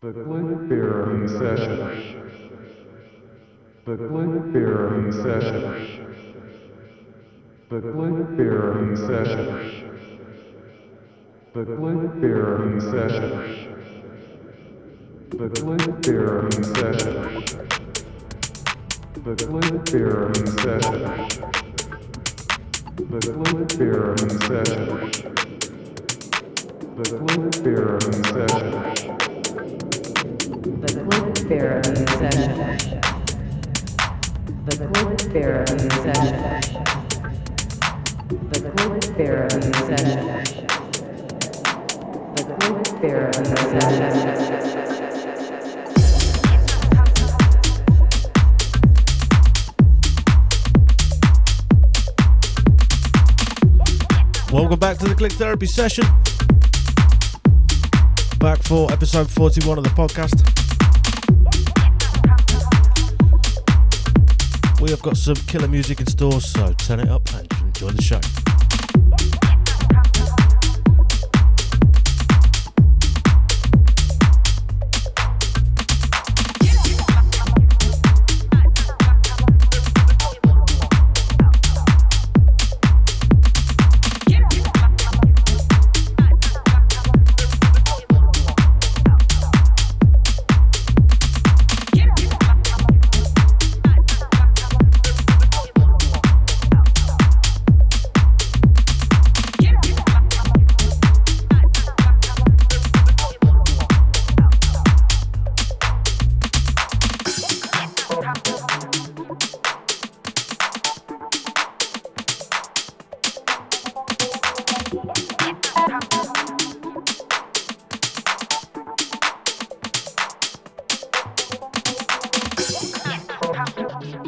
The Therapy Session. The Therapy Session. The Therapy Session. The Therapy Session. The Therapy Session. The Therapy Session. The Therapy Session. The Click Session. The Therapy Session. The Therapy Session. The Therapy Session. The Therapy Session. Welcome back to the Click Therapy session. Back for episode 41 of the podcast. We have got some killer music in store, so turn it up and enjoy the show. Russia.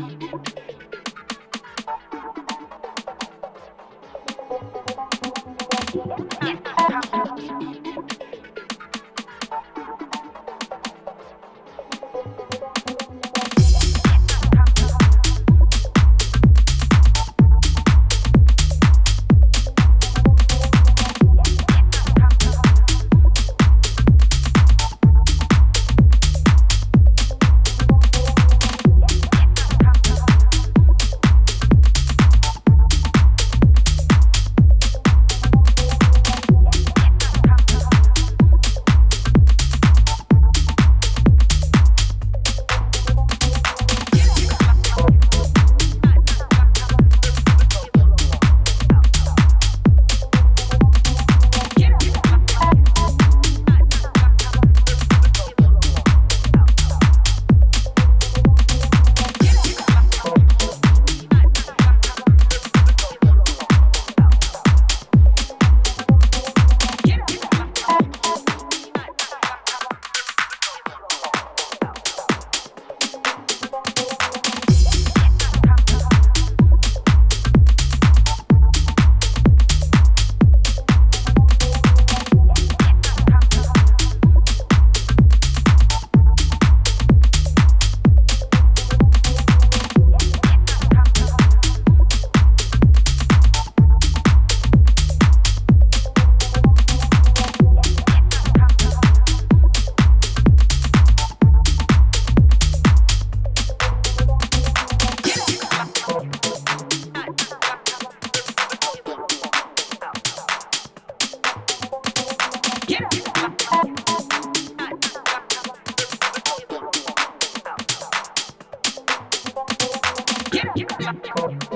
Yeah.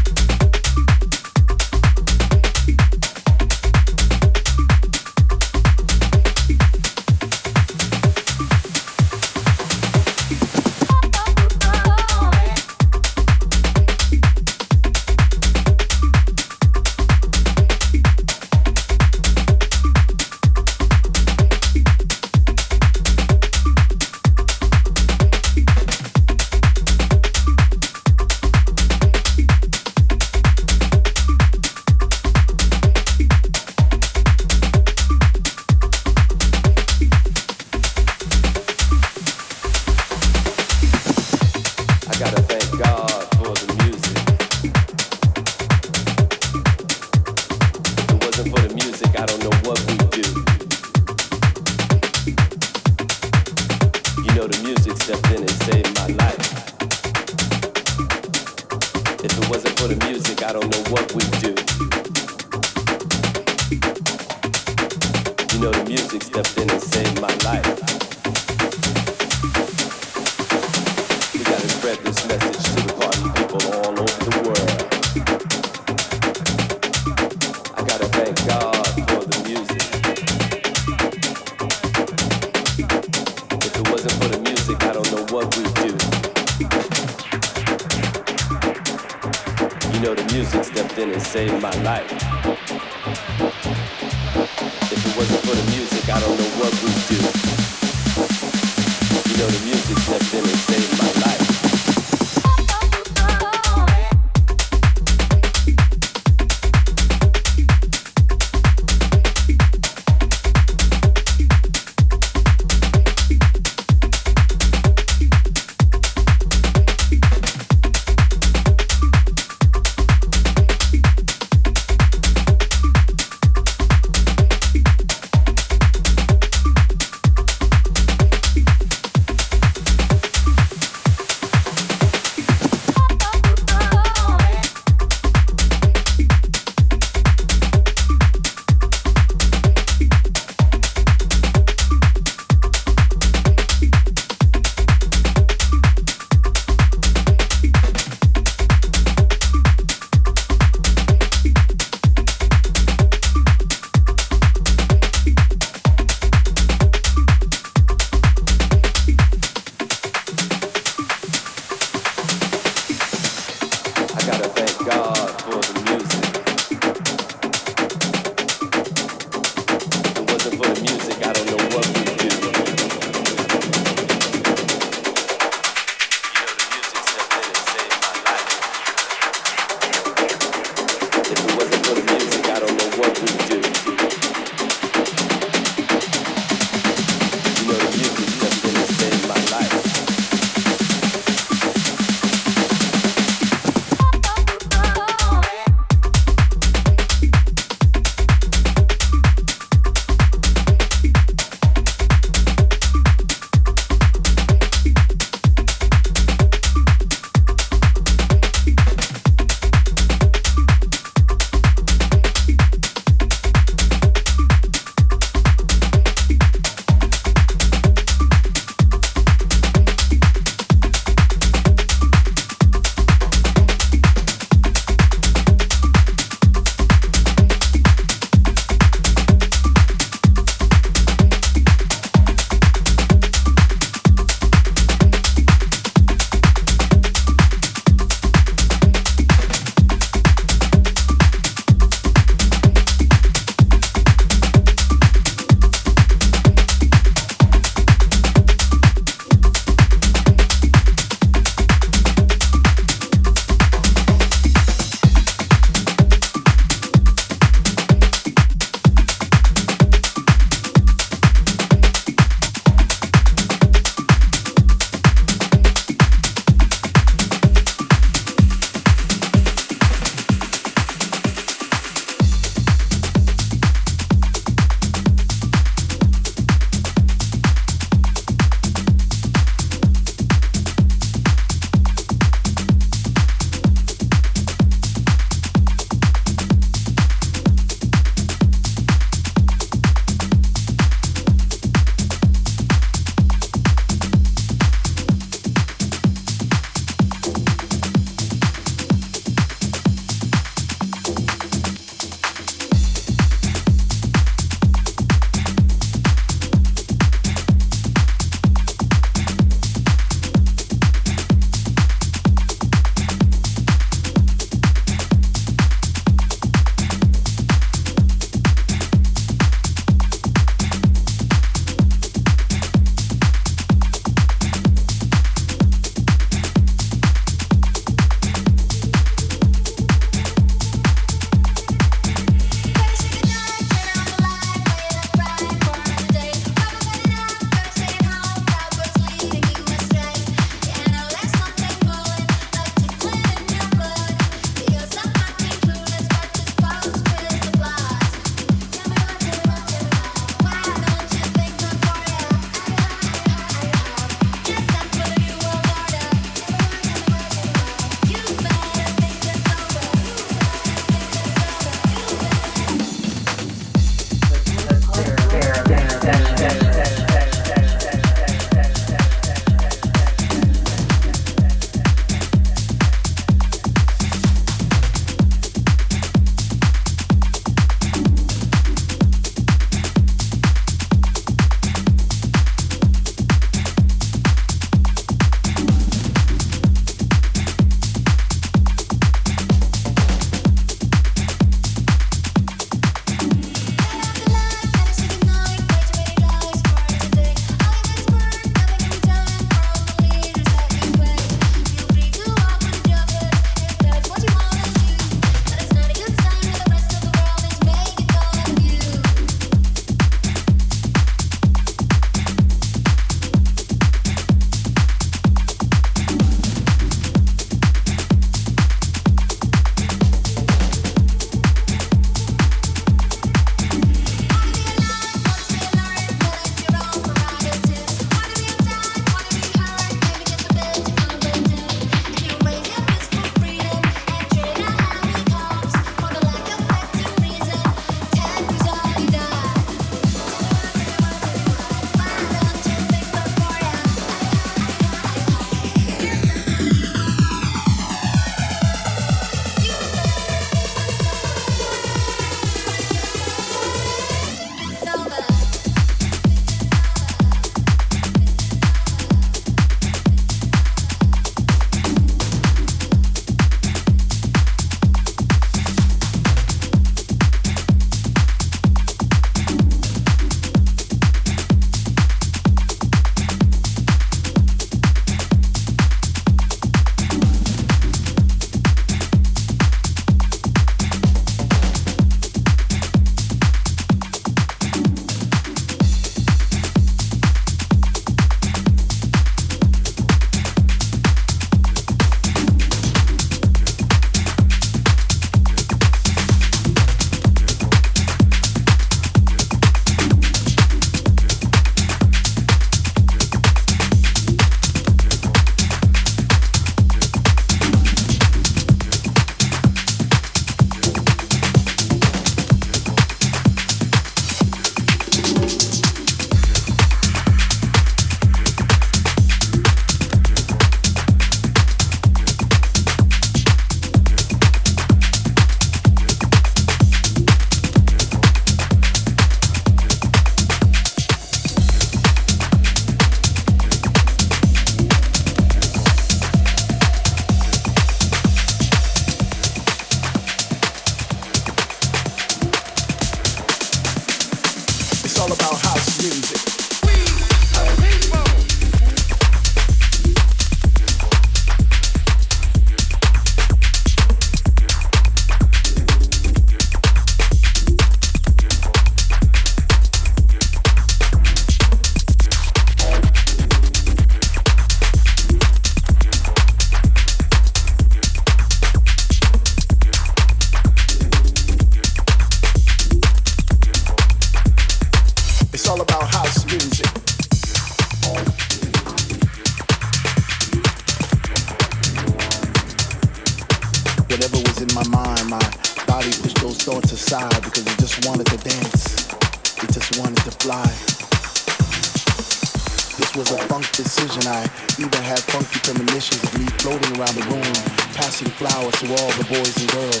Was a funk decision. I even had funky premonitions of me floating around the room, passing flowers to all the boys and girls.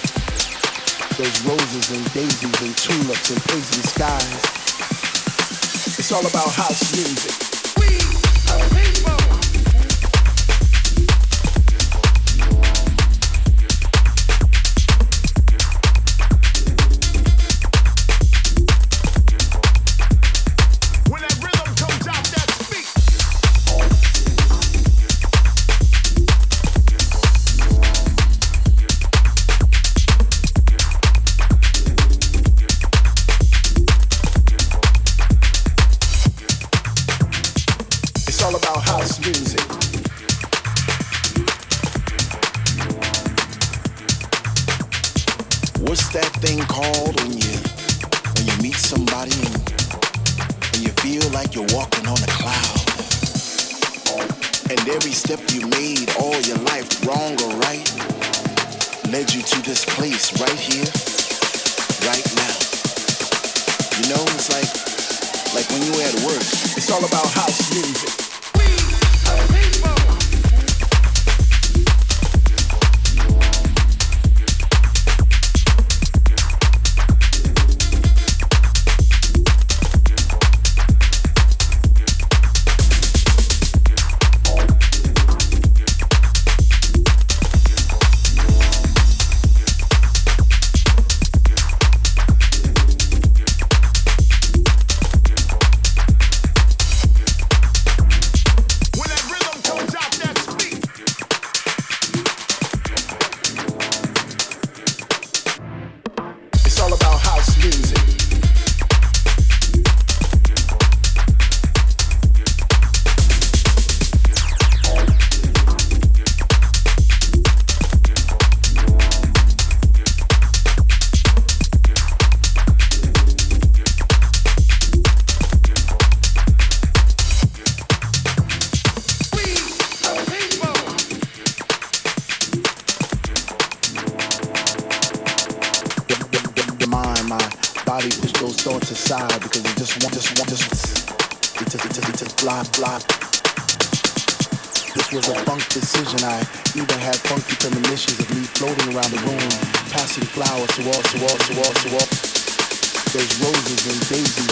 There's roses and daisies and tulips and paisley skies. It's all about house music. We are people. all about house music.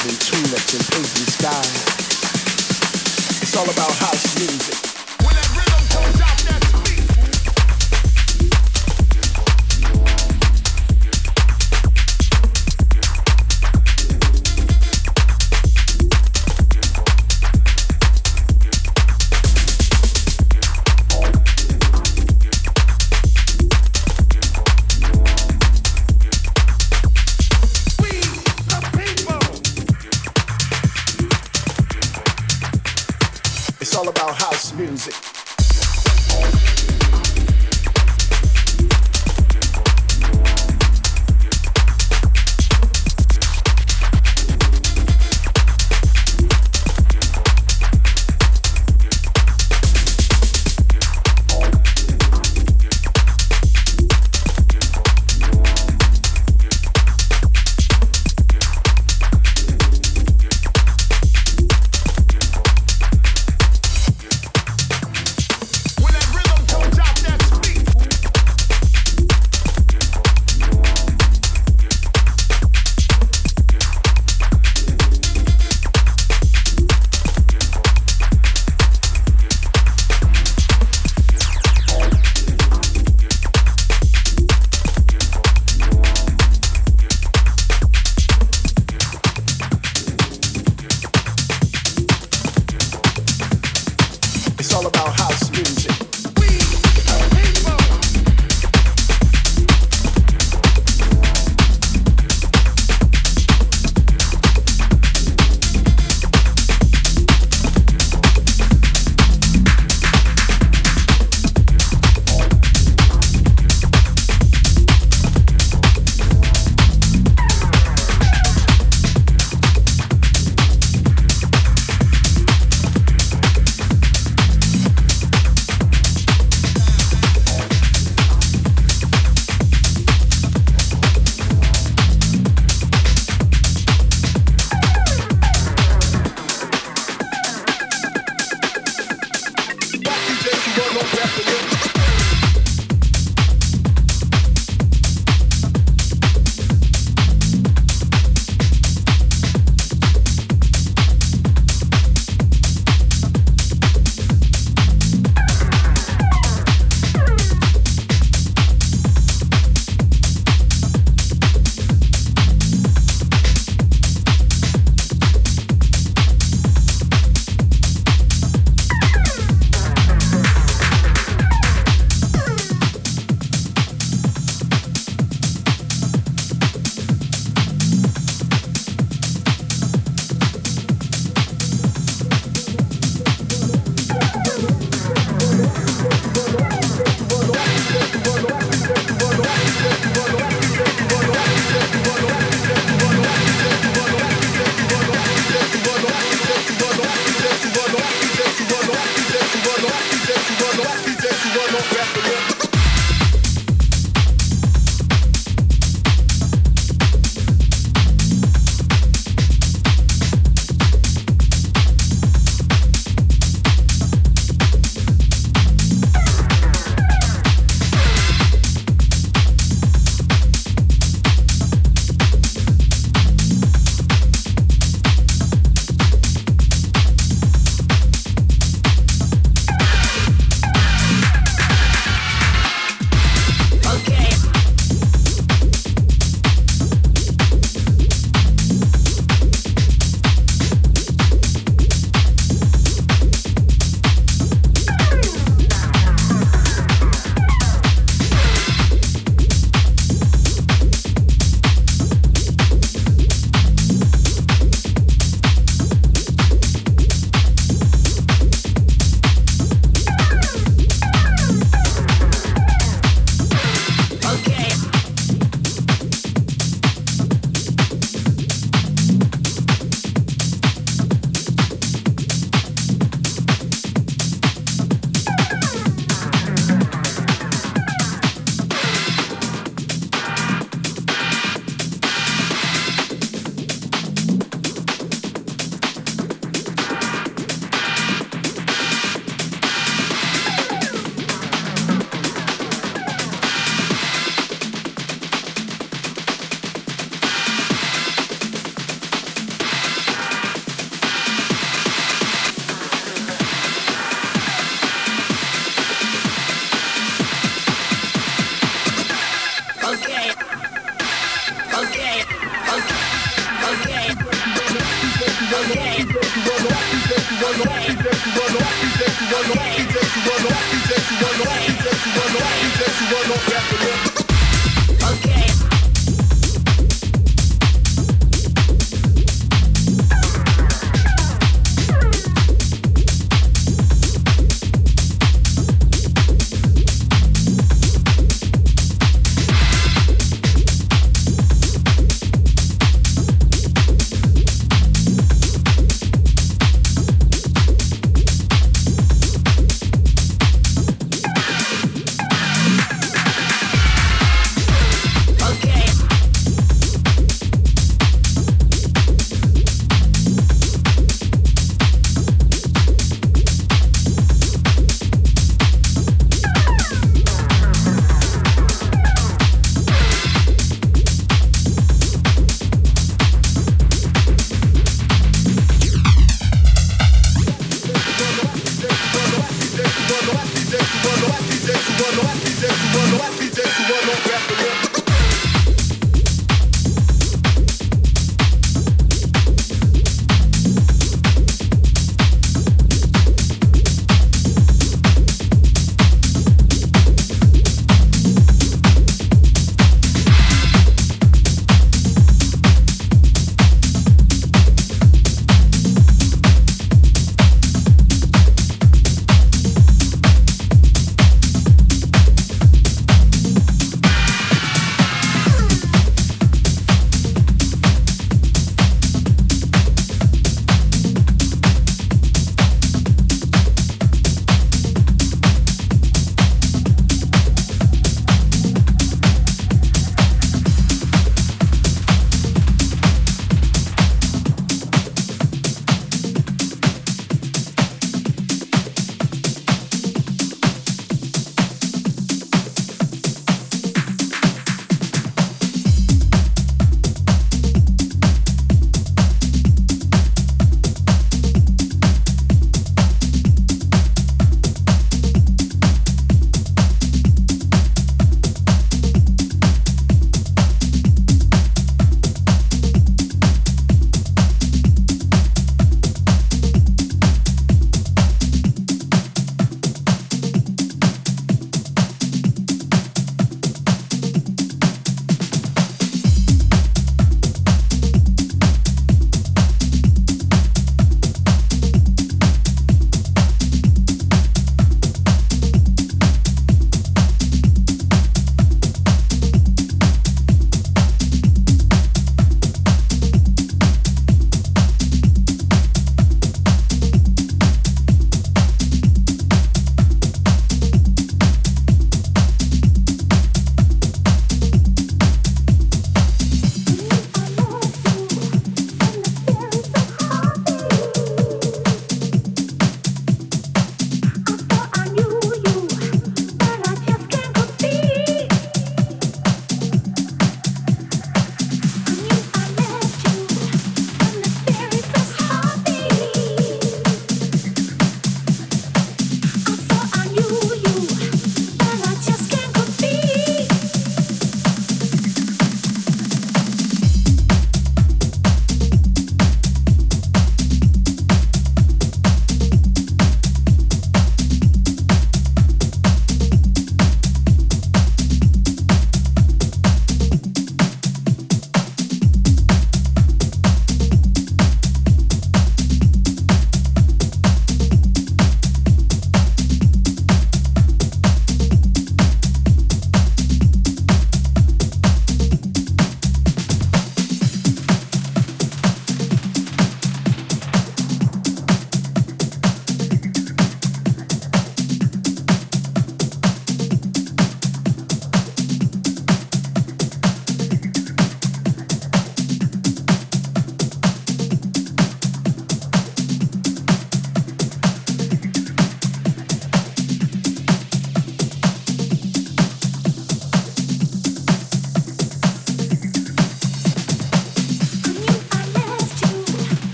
run off, he takes you run off, he takes you run off, he takes you run off, he takes you run off, you run off,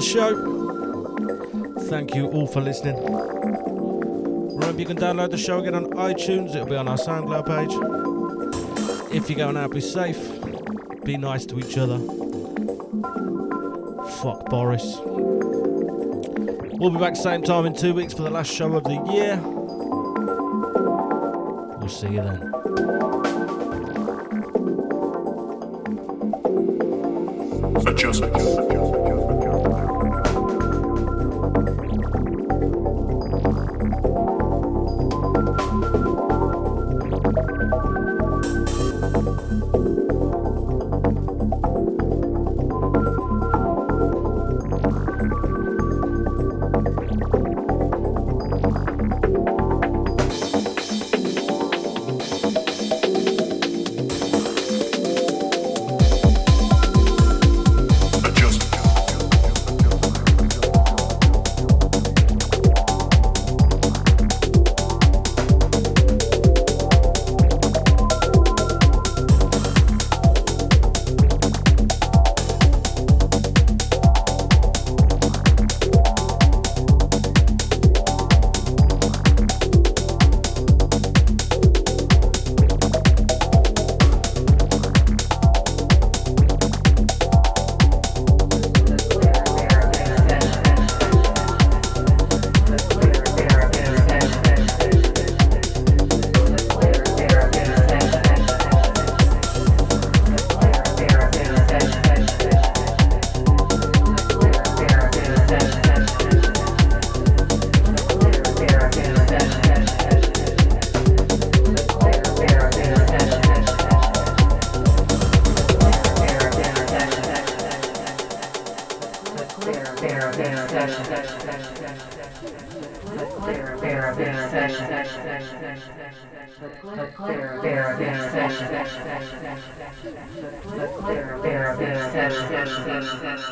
the show. Thank you all for listening. Remember, you can download the show again on iTunes, it'll be on our SoundCloud page. If you're going out, be safe, be nice to each other. Fuck Boris. We'll be back same time in two weeks for the last show of the year. We'll see you then. Adjust. Thank you.